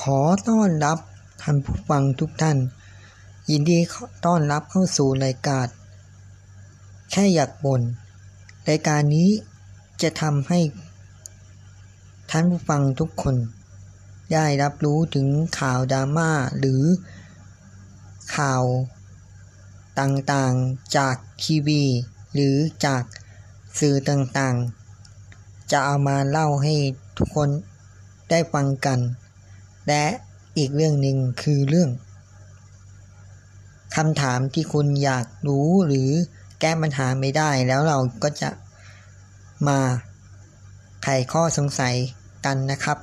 ขอต้อนรับท่านผู้ฟังทุกท่าน ยินดีต้อนรับเข้าสู่รายการแค่อยากบน่นรายการนี้จะทำให้ท่านผู้ฟังทุกคน ได้รับรู้ถึงข่าวดราม่าหรือข่าวต่างๆจากทีวี หรือจากสื่อต่างๆ จะเอามาเล่าให้ทุกคนได้ฟังกัน และอีกเรื่องหนึ่งคือเรื่องคำถามที่คุณอยากรู้หรือแก้ปัญหาไม่ได้แล้วเราก็จะมาไขข้อสงสัยกันนะครับ